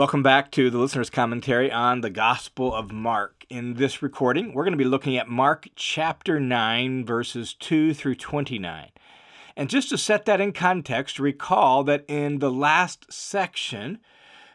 Welcome back to the listener's commentary on the Gospel of Mark. In this recording, we're going to be looking at Mark chapter 9, verses 2 through 29. And just to set that in context, recall that in the last section,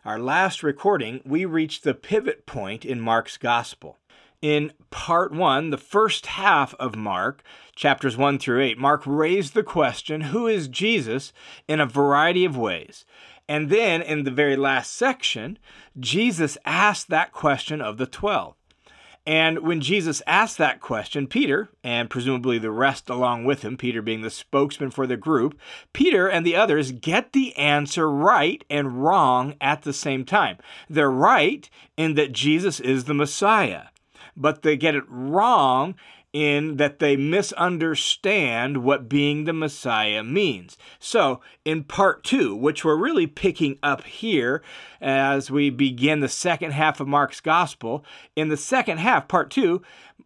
our last recording, we reached the pivot point in Mark's Gospel. In part one, the first half of Mark, chapters 1 through 8, Mark raised the question who is Jesus in a variety of ways. And then in the very last section, Jesus asked that question of the 12. And when Jesus asked that question, Peter, and presumably the rest along with him, Peter being the spokesman for the group, Peter and the others get the answer right and wrong at the same time. They're right in that Jesus is the Messiah, but they get it wrong in that they misunderstand what being the Messiah means. So, in part two, which we're really picking up here as we begin the second half of Mark's gospel, in the second half, part two,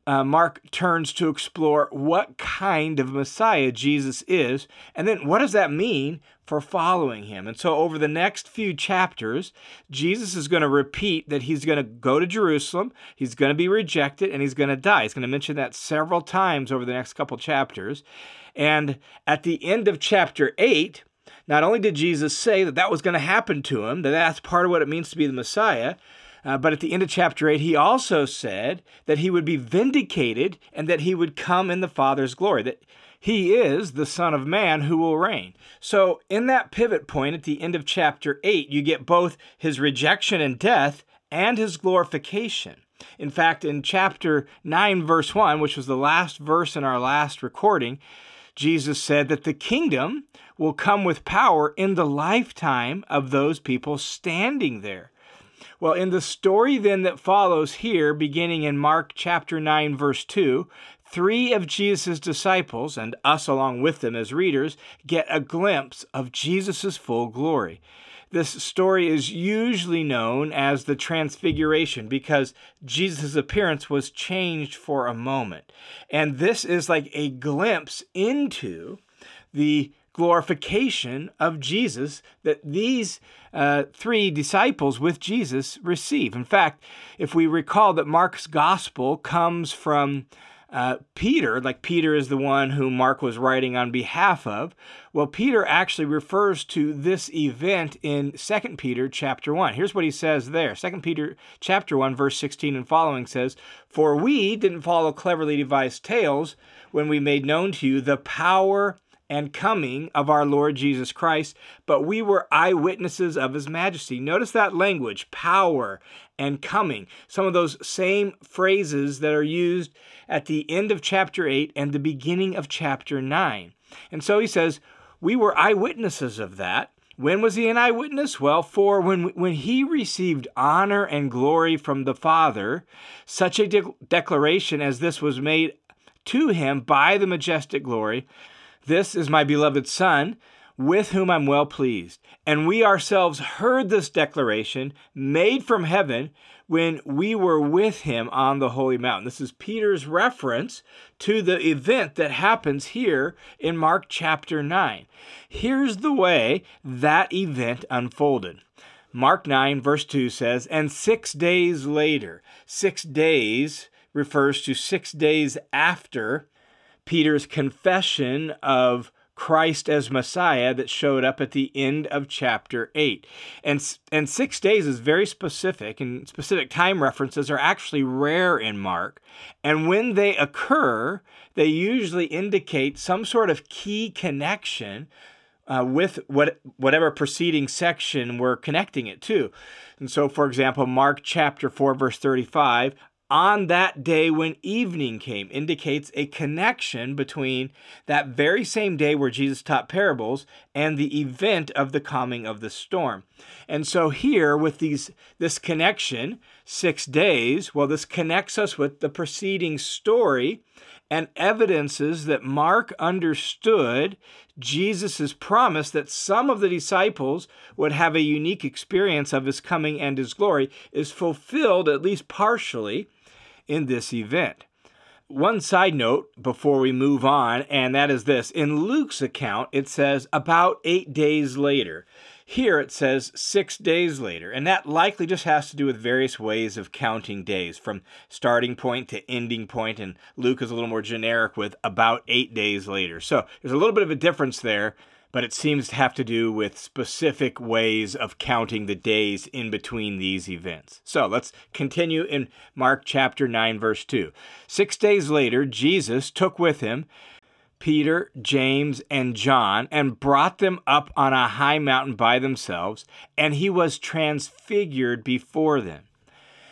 uh, Mark turns to explore what kind of Messiah Jesus is, and then what does that mean for following him. And so, over the next few chapters, Jesus is going to repeat that he's going to go to Jerusalem, he's going to be rejected, and he's going to die. He's going to mention that several times over the next couple chapters. And at the end of chapter 8, not only did Jesus say that that was going to happen to him, that that's part of what it means to be the Messiah, uh, but at the end of chapter 8, he also said that he would be vindicated and that he would come in the Father's glory, that he is the Son of Man who will reign. So, in that pivot point at the end of chapter 8, you get both his rejection and death and his glorification. In fact, in chapter 9, verse 1, which was the last verse in our last recording, Jesus said that the kingdom will come with power in the lifetime of those people standing there. Well, in the story then that follows here, beginning in Mark chapter 9, verse 2, three of Jesus' disciples, and us along with them as readers, get a glimpse of Jesus' full glory. This story is usually known as the Transfiguration because Jesus' appearance was changed for a moment. And this is like a glimpse into the glorification of Jesus that these uh, three disciples with Jesus receive. In fact, if we recall that Mark's gospel comes from uh, Peter, like Peter is the one who Mark was writing on behalf of. Well, Peter actually refers to this event in 2 Peter chapter 1. Here's what he says there. 2 Peter chapter 1 verse 16 and following says, "For we didn't follow cleverly devised tales when we made known to you the power and coming of our Lord Jesus Christ, but we were eyewitnesses of his majesty. Notice that language power and coming. Some of those same phrases that are used at the end of chapter 8 and the beginning of chapter 9. And so he says, We were eyewitnesses of that. When was he an eyewitness? Well, for when, when he received honor and glory from the Father, such a de- declaration as this was made to him by the majestic glory this is my beloved Son, with whom I'm well pleased. And we ourselves heard this declaration made from heaven when we were with him on the holy mountain. This is Peter's reference to the event that happens here in Mark chapter 9. Here's the way that event unfolded. Mark 9, verse 2 says, And six days later, six days refers to six days after Peter's confession of Christ as Messiah that showed up at the end of chapter 8. And, and six days is very specific, and specific time references are actually rare in Mark. And when they occur, they usually indicate some sort of key connection uh, with what, whatever preceding section we're connecting it to. And so, for example, Mark chapter 4, verse 35 on that day when evening came indicates a connection between that very same day where Jesus taught parables and the event of the calming of the storm. And so here with these this connection 6 days well this connects us with the preceding story and evidences that Mark understood Jesus' promise that some of the disciples would have a unique experience of his coming and his glory is fulfilled at least partially in this event. One side note before we move on, and that is this. In Luke's account, it says about eight days later. Here it says six days later, and that likely just has to do with various ways of counting days, from starting point to ending point, and Luke is a little more generic with about eight days later. So there's a little bit of a difference there, but it seems to have to do with specific ways of counting the days in between these events. So let's continue in Mark chapter 9, verse 2. Six days later, Jesus took with him Peter, James, and John, and brought them up on a high mountain by themselves, and he was transfigured before them.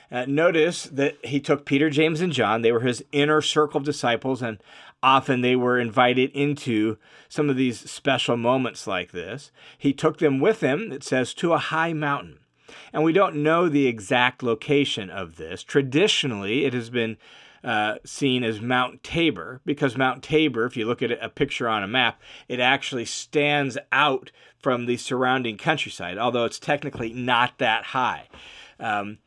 Uh, notice that he took Peter, James, and John. They were his inner circle of disciples, and often they were invited into some of these special moments like this. He took them with him, it says, to a high mountain. And we don't know the exact location of this. Traditionally, it has been uh, seen as Mount Tabor because Mount Tabor, if you look at a picture on a map, it actually stands out from the surrounding countryside, although it's technically not that high. Um,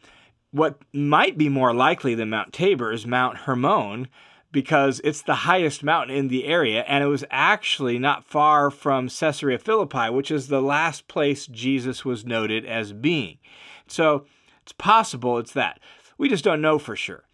what might be more likely than Mount Tabor is Mount Hermon because it's the highest mountain in the area and it was actually not far from Caesarea Philippi, which is the last place Jesus was noted as being. So it's possible it's that. We just don't know for sure.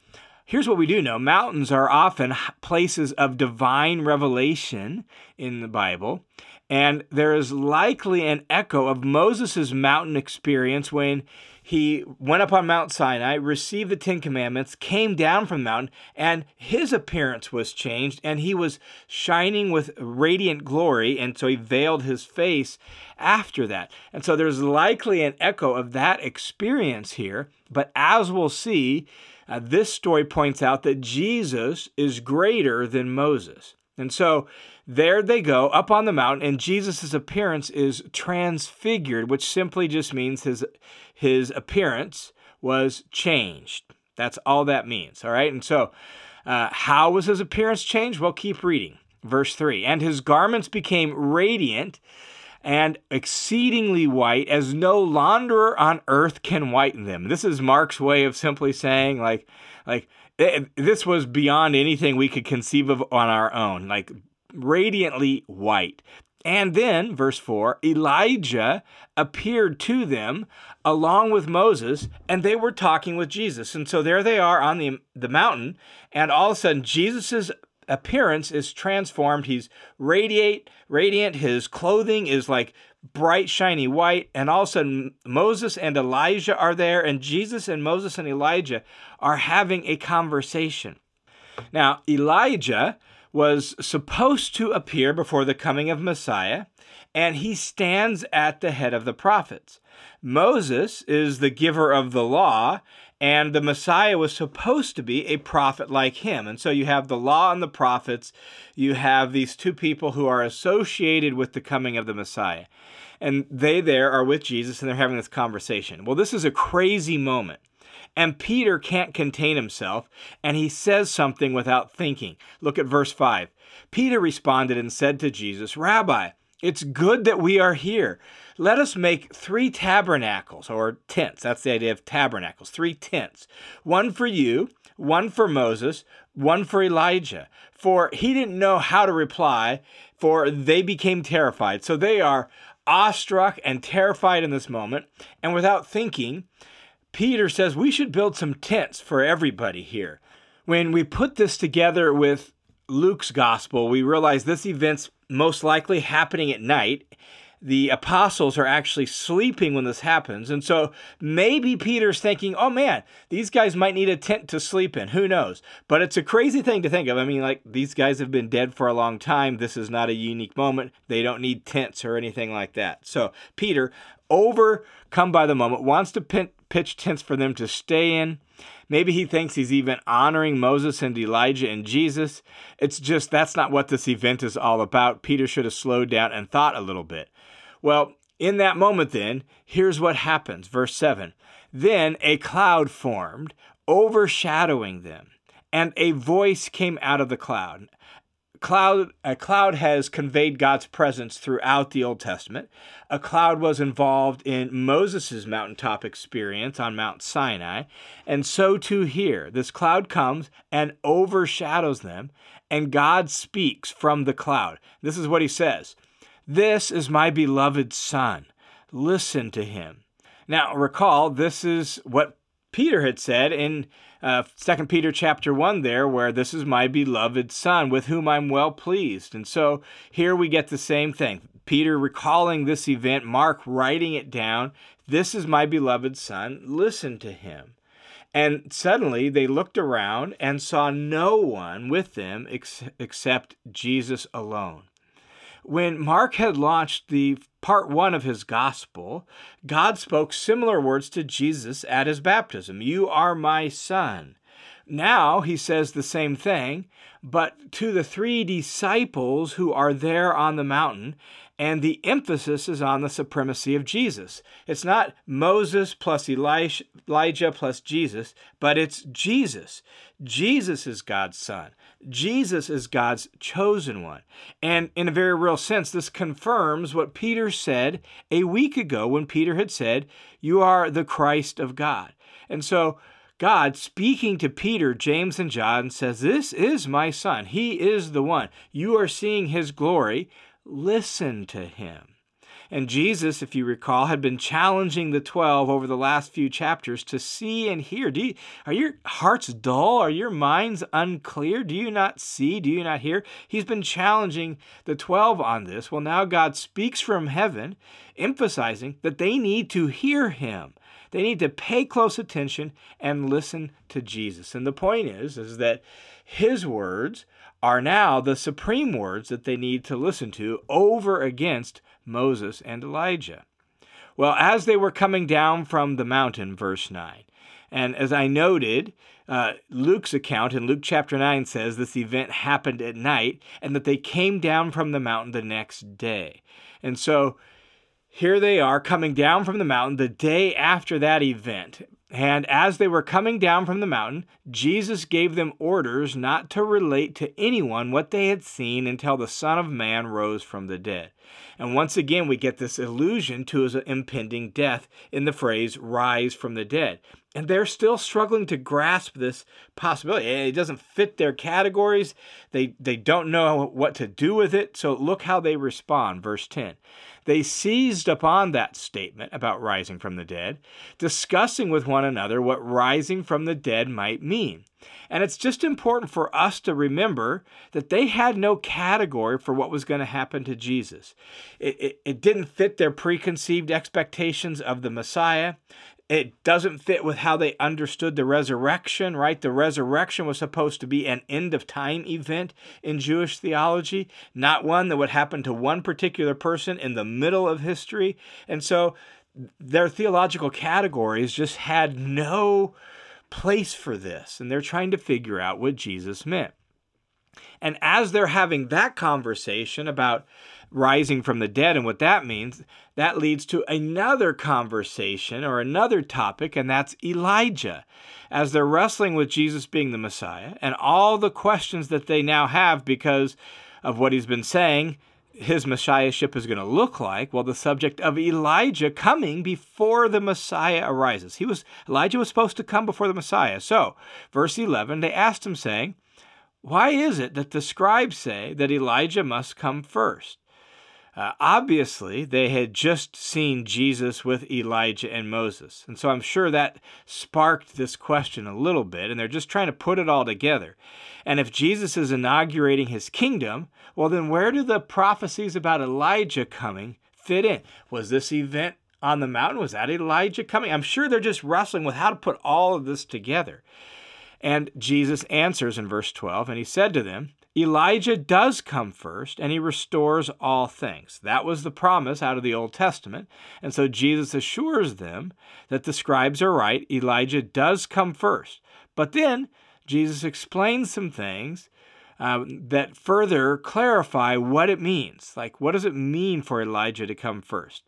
Here's what we do know mountains are often places of divine revelation in the Bible. And there is likely an echo of Moses' mountain experience when he went up on Mount Sinai, received the Ten Commandments, came down from the mountain, and his appearance was changed, and he was shining with radiant glory, and so he veiled his face after that. And so there's likely an echo of that experience here, but as we'll see, uh, this story points out that Jesus is greater than Moses. And so there they go up on the mountain, and Jesus' appearance is transfigured, which simply just means his, his appearance was changed. That's all that means. All right. And so, uh, how was his appearance changed? Well, keep reading. Verse 3 And his garments became radiant and exceedingly white, as no launderer on earth can whiten them. This is Mark's way of simply saying, like, like it, this was beyond anything we could conceive of on our own, like radiantly white. And then, verse 4 Elijah appeared to them along with Moses, and they were talking with Jesus. And so there they are on the, the mountain, and all of a sudden, Jesus' appearance is transformed. He's radiate, radiant. His clothing is like bright, shiny white. And all of a sudden, Moses and Elijah are there, and Jesus and Moses and Elijah are having a conversation. Now, Elijah was supposed to appear before the coming of Messiah, and he stands at the head of the prophets. Moses is the giver of the law, and the Messiah was supposed to be a prophet like him. And so you have the law and the prophets. You have these two people who are associated with the coming of the Messiah. And they there are with Jesus and they're having this conversation. Well, this is a crazy moment. And Peter can't contain himself, and he says something without thinking. Look at verse 5. Peter responded and said to Jesus, Rabbi, it's good that we are here. Let us make three tabernacles or tents. That's the idea of tabernacles, three tents. One for you, one for Moses, one for Elijah. For he didn't know how to reply, for they became terrified. So they are awestruck and terrified in this moment. And without thinking, Peter says we should build some tents for everybody here. When we put this together with Luke's gospel, we realize this event's most likely happening at night. The apostles are actually sleeping when this happens. And so maybe Peter's thinking, oh man, these guys might need a tent to sleep in. Who knows? But it's a crazy thing to think of. I mean, like, these guys have been dead for a long time. This is not a unique moment. They don't need tents or anything like that. So Peter, overcome by the moment, wants to pitch tents for them to stay in. Maybe he thinks he's even honoring Moses and Elijah and Jesus. It's just that's not what this event is all about. Peter should have slowed down and thought a little bit. Well, in that moment, then, here's what happens. Verse 7 Then a cloud formed, overshadowing them, and a voice came out of the cloud cloud a cloud has conveyed God's presence throughout the Old Testament. A cloud was involved in Moses' mountaintop experience on Mount Sinai, and so too here. This cloud comes and overshadows them, and God speaks from the cloud. This is what he says. This is my beloved son. listen to him. Now, recall, this is what Peter had said in uh, 2 Peter chapter 1 there, where this is my beloved Son, with whom I'm well pleased. And so here we get the same thing. Peter recalling this event, Mark writing it down. This is my beloved Son, listen to him. And suddenly they looked around and saw no one with them ex- except Jesus alone. When Mark had launched the part one of his gospel, God spoke similar words to Jesus at his baptism You are my son. Now he says the same thing, but to the three disciples who are there on the mountain, and the emphasis is on the supremacy of Jesus. It's not Moses plus Elijah plus Jesus, but it's Jesus. Jesus is God's son. Jesus is God's chosen one. And in a very real sense, this confirms what Peter said a week ago when Peter had said, You are the Christ of God. And so, God, speaking to Peter, James, and John, says, This is my son. He is the one. You are seeing his glory. Listen to him. And Jesus, if you recall, had been challenging the 12 over the last few chapters to see and hear. Do you, are your hearts dull? Are your minds unclear? Do you not see? Do you not hear? He's been challenging the 12 on this. Well, now God speaks from heaven, emphasizing that they need to hear him. They need to pay close attention and listen to Jesus. And the point is, is that his words are now the supreme words that they need to listen to over against Moses and Elijah. Well, as they were coming down from the mountain, verse 9, and as I noted, uh, Luke's account in Luke chapter 9 says this event happened at night and that they came down from the mountain the next day. And so here they are coming down from the mountain the day after that event. And as they were coming down from the mountain, Jesus gave them orders not to relate to anyone what they had seen until the Son of Man rose from the dead. And once again, we get this allusion to his impending death in the phrase rise from the dead. And they're still struggling to grasp this possibility. It doesn't fit their categories. They, they don't know what to do with it. So look how they respond. Verse 10. They seized upon that statement about rising from the dead, discussing with one another what rising from the dead might mean. And it's just important for us to remember that they had no category for what was going to happen to Jesus. It, it, it, didn't fit their preconceived expectations of the Messiah. It doesn't fit with how they understood the resurrection, right? The resurrection was supposed to be an end of time event in Jewish theology, not one that would happen to one particular person in the middle of history. And so their theological categories just had no place for this, and they're trying to figure out what Jesus meant. And as they're having that conversation about rising from the dead and what that means, that leads to another conversation or another topic, and that's Elijah. As they're wrestling with Jesus being the Messiah and all the questions that they now have because of what he's been saying, his messiahship is going to look like well the subject of elijah coming before the messiah arises he was elijah was supposed to come before the messiah so verse 11 they asked him saying why is it that the scribes say that elijah must come first uh, obviously, they had just seen Jesus with Elijah and Moses. And so I'm sure that sparked this question a little bit, and they're just trying to put it all together. And if Jesus is inaugurating his kingdom, well, then where do the prophecies about Elijah coming fit in? Was this event on the mountain? Was that Elijah coming? I'm sure they're just wrestling with how to put all of this together. And Jesus answers in verse 12, and he said to them, Elijah does come first and he restores all things. That was the promise out of the Old Testament. And so Jesus assures them that the scribes are right. Elijah does come first. But then Jesus explains some things uh, that further clarify what it means. Like, what does it mean for Elijah to come first?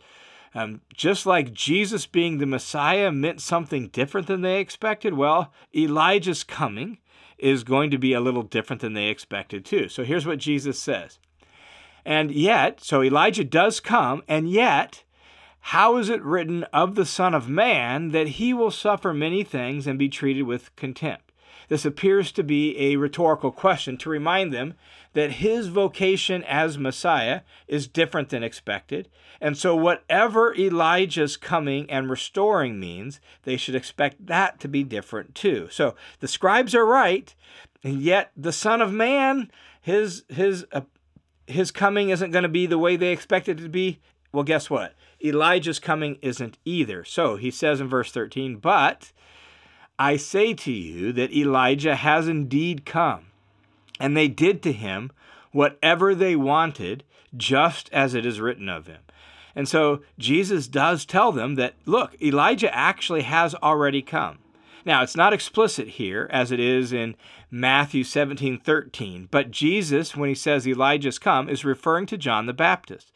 Um, just like Jesus being the Messiah meant something different than they expected, well, Elijah's coming is going to be a little different than they expected too. So here's what Jesus says. And yet, so Elijah does come, and yet, how is it written of the Son of Man that he will suffer many things and be treated with contempt? This appears to be a rhetorical question to remind them that his vocation as Messiah is different than expected. And so, whatever Elijah's coming and restoring means, they should expect that to be different too. So, the scribes are right, and yet the Son of Man, his, his, uh, his coming isn't going to be the way they expected it to be. Well, guess what? Elijah's coming isn't either. So he says in verse 13, But I say to you that Elijah has indeed come, and they did to him whatever they wanted, just as it is written of him. And so Jesus does tell them that, look, Elijah actually has already come. Now, it's not explicit here as it is in Matthew 17 13, but Jesus, when he says Elijah's come, is referring to John the Baptist.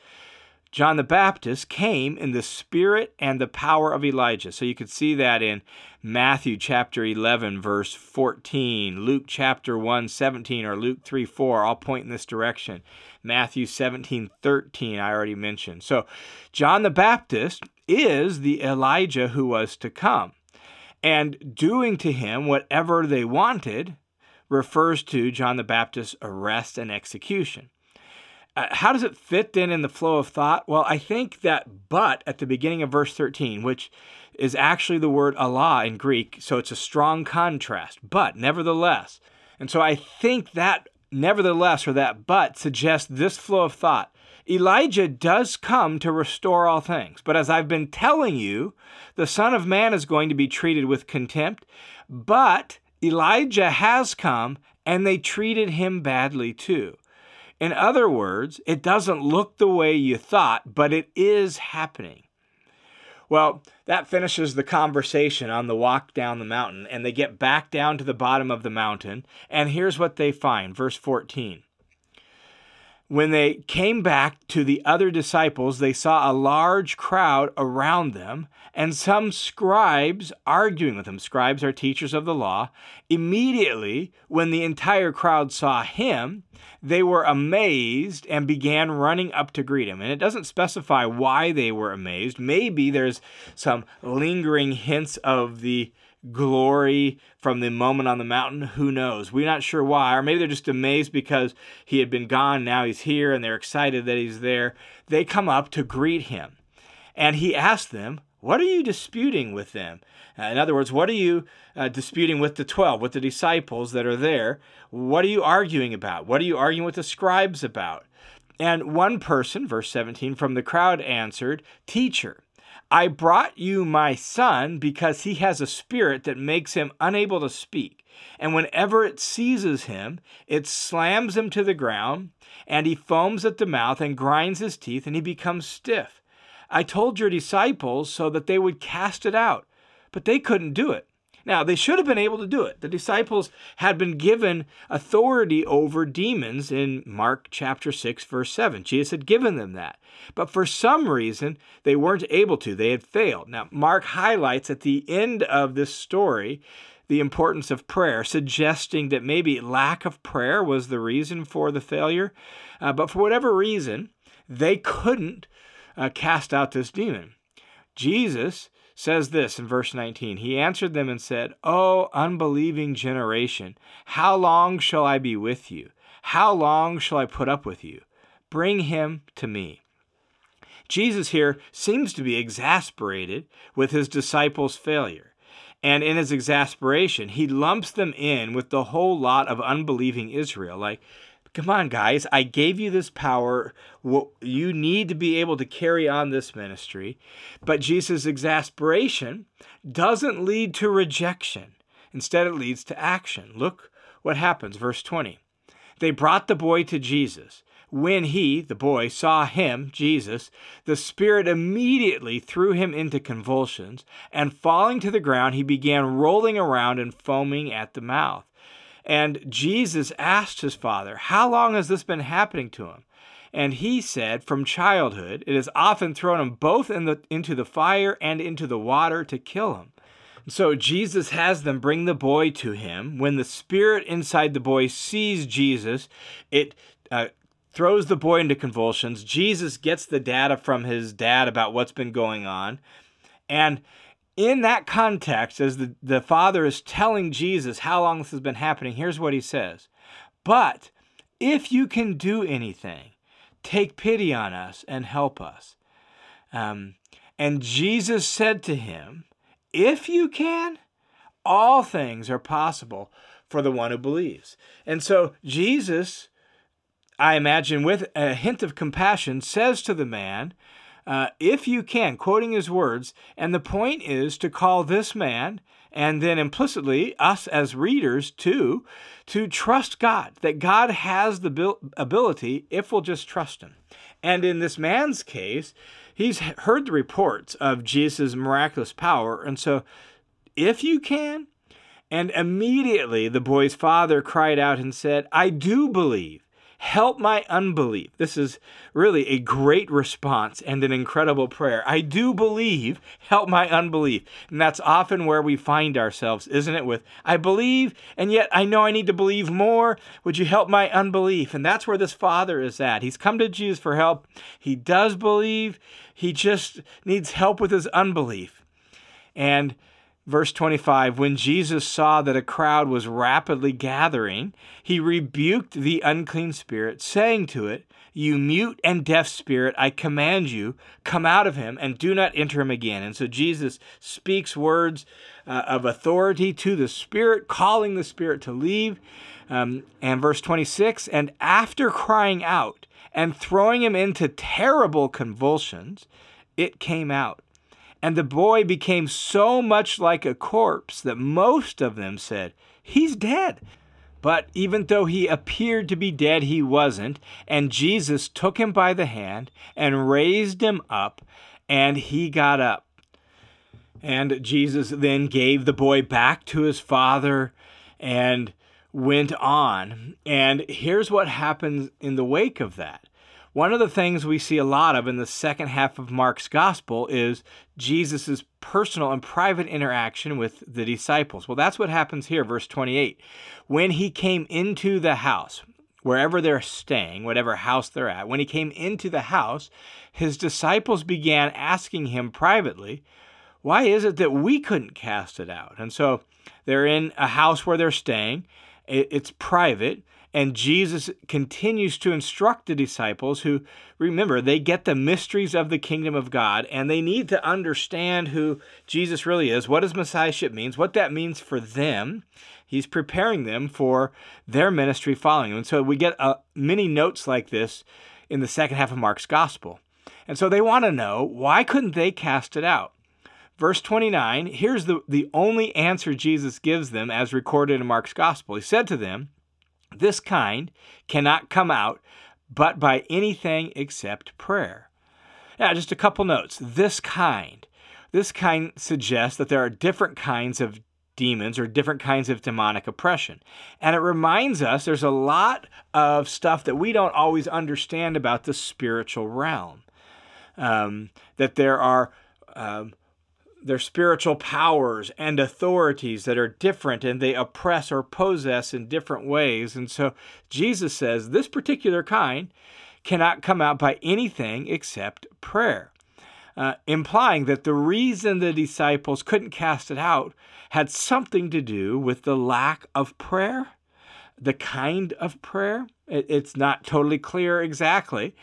John the Baptist came in the spirit and the power of Elijah. So you could see that in Matthew chapter 11, verse 14, Luke chapter 1, 17, or Luke 3, 4, all point in this direction. Matthew 17, 13, I already mentioned. So John the Baptist is the Elijah who was to come. And doing to him whatever they wanted refers to John the Baptist's arrest and execution. Uh, how does it fit then in the flow of thought? Well, I think that but at the beginning of verse 13, which is actually the word alla in Greek, so it's a strong contrast, but nevertheless. And so I think that nevertheless or that but suggests this flow of thought. Elijah does come to restore all things, but as I've been telling you, the Son of Man is going to be treated with contempt, but Elijah has come and they treated him badly too. In other words, it doesn't look the way you thought, but it is happening. Well, that finishes the conversation on the walk down the mountain, and they get back down to the bottom of the mountain, and here's what they find. Verse 14. When they came back to the other disciples, they saw a large crowd around them and some scribes arguing with them. Scribes are teachers of the law. Immediately, when the entire crowd saw him, they were amazed and began running up to greet him. And it doesn't specify why they were amazed. Maybe there's some lingering hints of the glory from the moment on the mountain. Who knows? We're not sure why. Or maybe they're just amazed because he had been gone, now he's here, and they're excited that he's there. They come up to greet him. And he asked them, What are you disputing with them? Uh, in other words, what are you uh, disputing with the 12, with the disciples that are there? What are you arguing about? What are you arguing with the scribes about? And one person, verse 17, from the crowd answered, Teacher, I brought you my son because he has a spirit that makes him unable to speak. And whenever it seizes him, it slams him to the ground, and he foams at the mouth and grinds his teeth, and he becomes stiff. I told your disciples so that they would cast it out, but they couldn't do it. Now, they should have been able to do it. The disciples had been given authority over demons in Mark chapter 6, verse 7. Jesus had given them that. But for some reason, they weren't able to. They had failed. Now, Mark highlights at the end of this story the importance of prayer, suggesting that maybe lack of prayer was the reason for the failure. Uh, but for whatever reason, they couldn't uh, cast out this demon. Jesus says this in verse 19 He answered them and said, O unbelieving generation, how long shall I be with you? How long shall I put up with you? Bring him to me. Jesus here seems to be exasperated with his disciples' failure. And in his exasperation, he lumps them in with the whole lot of unbelieving Israel. Like, Come on, guys. I gave you this power. You need to be able to carry on this ministry. But Jesus' exasperation doesn't lead to rejection. Instead, it leads to action. Look what happens. Verse 20. They brought the boy to Jesus. When he, the boy, saw him, Jesus, the Spirit immediately threw him into convulsions, and falling to the ground, he began rolling around and foaming at the mouth. And Jesus asked his father, How long has this been happening to him? And he said, From childhood, it has often thrown him both in the, into the fire and into the water to kill him. So Jesus has them bring the boy to him. When the spirit inside the boy sees Jesus, it uh, throws the boy into convulsions. Jesus gets the data from his dad about what's been going on. And in that context, as the, the Father is telling Jesus how long this has been happening, here's what he says But if you can do anything, take pity on us and help us. Um, and Jesus said to him, If you can, all things are possible for the one who believes. And so Jesus, I imagine, with a hint of compassion, says to the man, uh, If you can, quoting his words, and the point is to call this man and then implicitly us as readers too to trust God, that God has the ability if we'll just trust him. And in this man's case, he's heard the reports of Jesus' miraculous power. And so, if you can, and immediately the boy's father cried out and said, I do believe. Help my unbelief. This is really a great response and an incredible prayer. I do believe, help my unbelief. And that's often where we find ourselves, isn't it? With, I believe, and yet I know I need to believe more. Would you help my unbelief? And that's where this father is at. He's come to Jesus for help. He does believe, he just needs help with his unbelief. And Verse 25 When Jesus saw that a crowd was rapidly gathering, he rebuked the unclean spirit, saying to it, You mute and deaf spirit, I command you, come out of him and do not enter him again. And so Jesus speaks words uh, of authority to the spirit, calling the spirit to leave. Um, and verse 26 And after crying out and throwing him into terrible convulsions, it came out and the boy became so much like a corpse that most of them said, He's dead. But even though he appeared to be dead, he wasn't. And Jesus took him by the hand and raised him up, and he got up. And Jesus then gave the boy back to his father and went on. And here's what happens in the wake of that one of the things we see a lot of in the second half of Mark's gospel is Jesus' personal and private interaction with the disciples. Well, that's what happens here, verse 28. When he came into the house, wherever they're staying, whatever house they're at, when he came into the house, his disciples began asking him privately, Why is it that we couldn't cast it out? And so they're in a house where they're staying, it's private. And Jesus continues to instruct the disciples who, remember, they get the mysteries of the kingdom of God and they need to understand who Jesus really is, what his messiahship means, what that means for them. He's preparing them for their ministry following him. And so we get uh, many notes like this in the second half of Mark's gospel. And so they want to know why couldn't they cast it out? Verse 29, here's the, the only answer Jesus gives them as recorded in Mark's gospel. He said to them, this kind cannot come out but by anything except prayer. Now, just a couple notes. This kind. This kind suggests that there are different kinds of demons or different kinds of demonic oppression. And it reminds us there's a lot of stuff that we don't always understand about the spiritual realm. Um, that there are um, their spiritual powers and authorities that are different and they oppress or possess in different ways. And so Jesus says this particular kind cannot come out by anything except prayer, uh, implying that the reason the disciples couldn't cast it out had something to do with the lack of prayer, the kind of prayer. It, it's not totally clear exactly,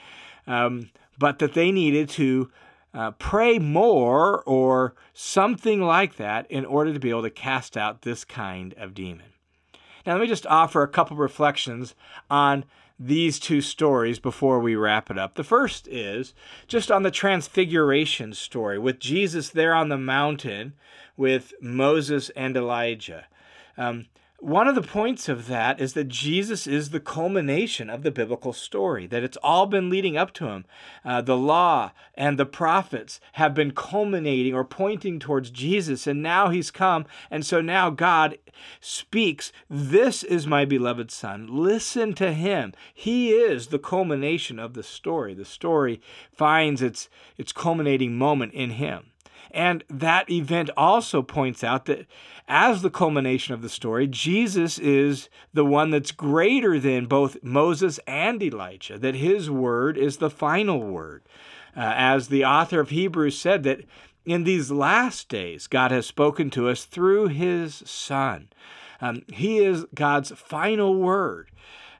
um, but that they needed to uh, pray more or something like that in order to be able to cast out this kind of demon. Now, let me just offer a couple reflections on these two stories before we wrap it up. The first is just on the transfiguration story with Jesus there on the mountain with Moses and Elijah. Um, one of the points of that is that Jesus is the culmination of the biblical story, that it's all been leading up to him. Uh, the law and the prophets have been culminating or pointing towards Jesus, and now he's come. And so now God speaks, This is my beloved Son. Listen to him. He is the culmination of the story. The story finds its, its culminating moment in him. And that event also points out that as the culmination of the story, Jesus is the one that's greater than both Moses and Elijah, that his word is the final word. Uh, as the author of Hebrews said, that in these last days, God has spoken to us through His Son. Um, he is God's final word,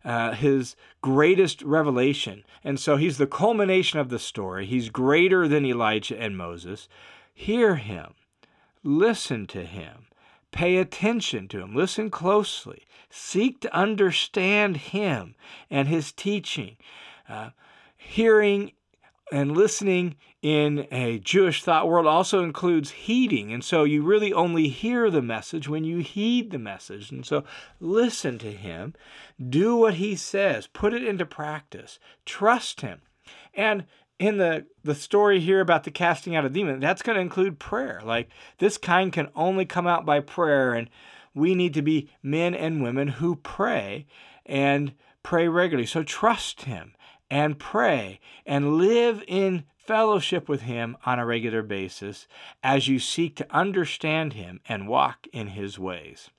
uh, His greatest revelation. And so He's the culmination of the story. He's greater than Elijah and Moses. Hear Him, listen to Him, pay attention to Him, listen closely, seek to understand Him and His teaching. Uh, hearing and listening in a Jewish thought world also includes heeding. And so you really only hear the message when you heed the message. And so listen to him, do what he says, put it into practice, trust him. And in the, the story here about the casting out of demons, that's going to include prayer. Like this kind can only come out by prayer. And we need to be men and women who pray and pray regularly. So trust him and pray and live in fellowship with Him on a regular basis as you seek to understand Him and walk in His ways.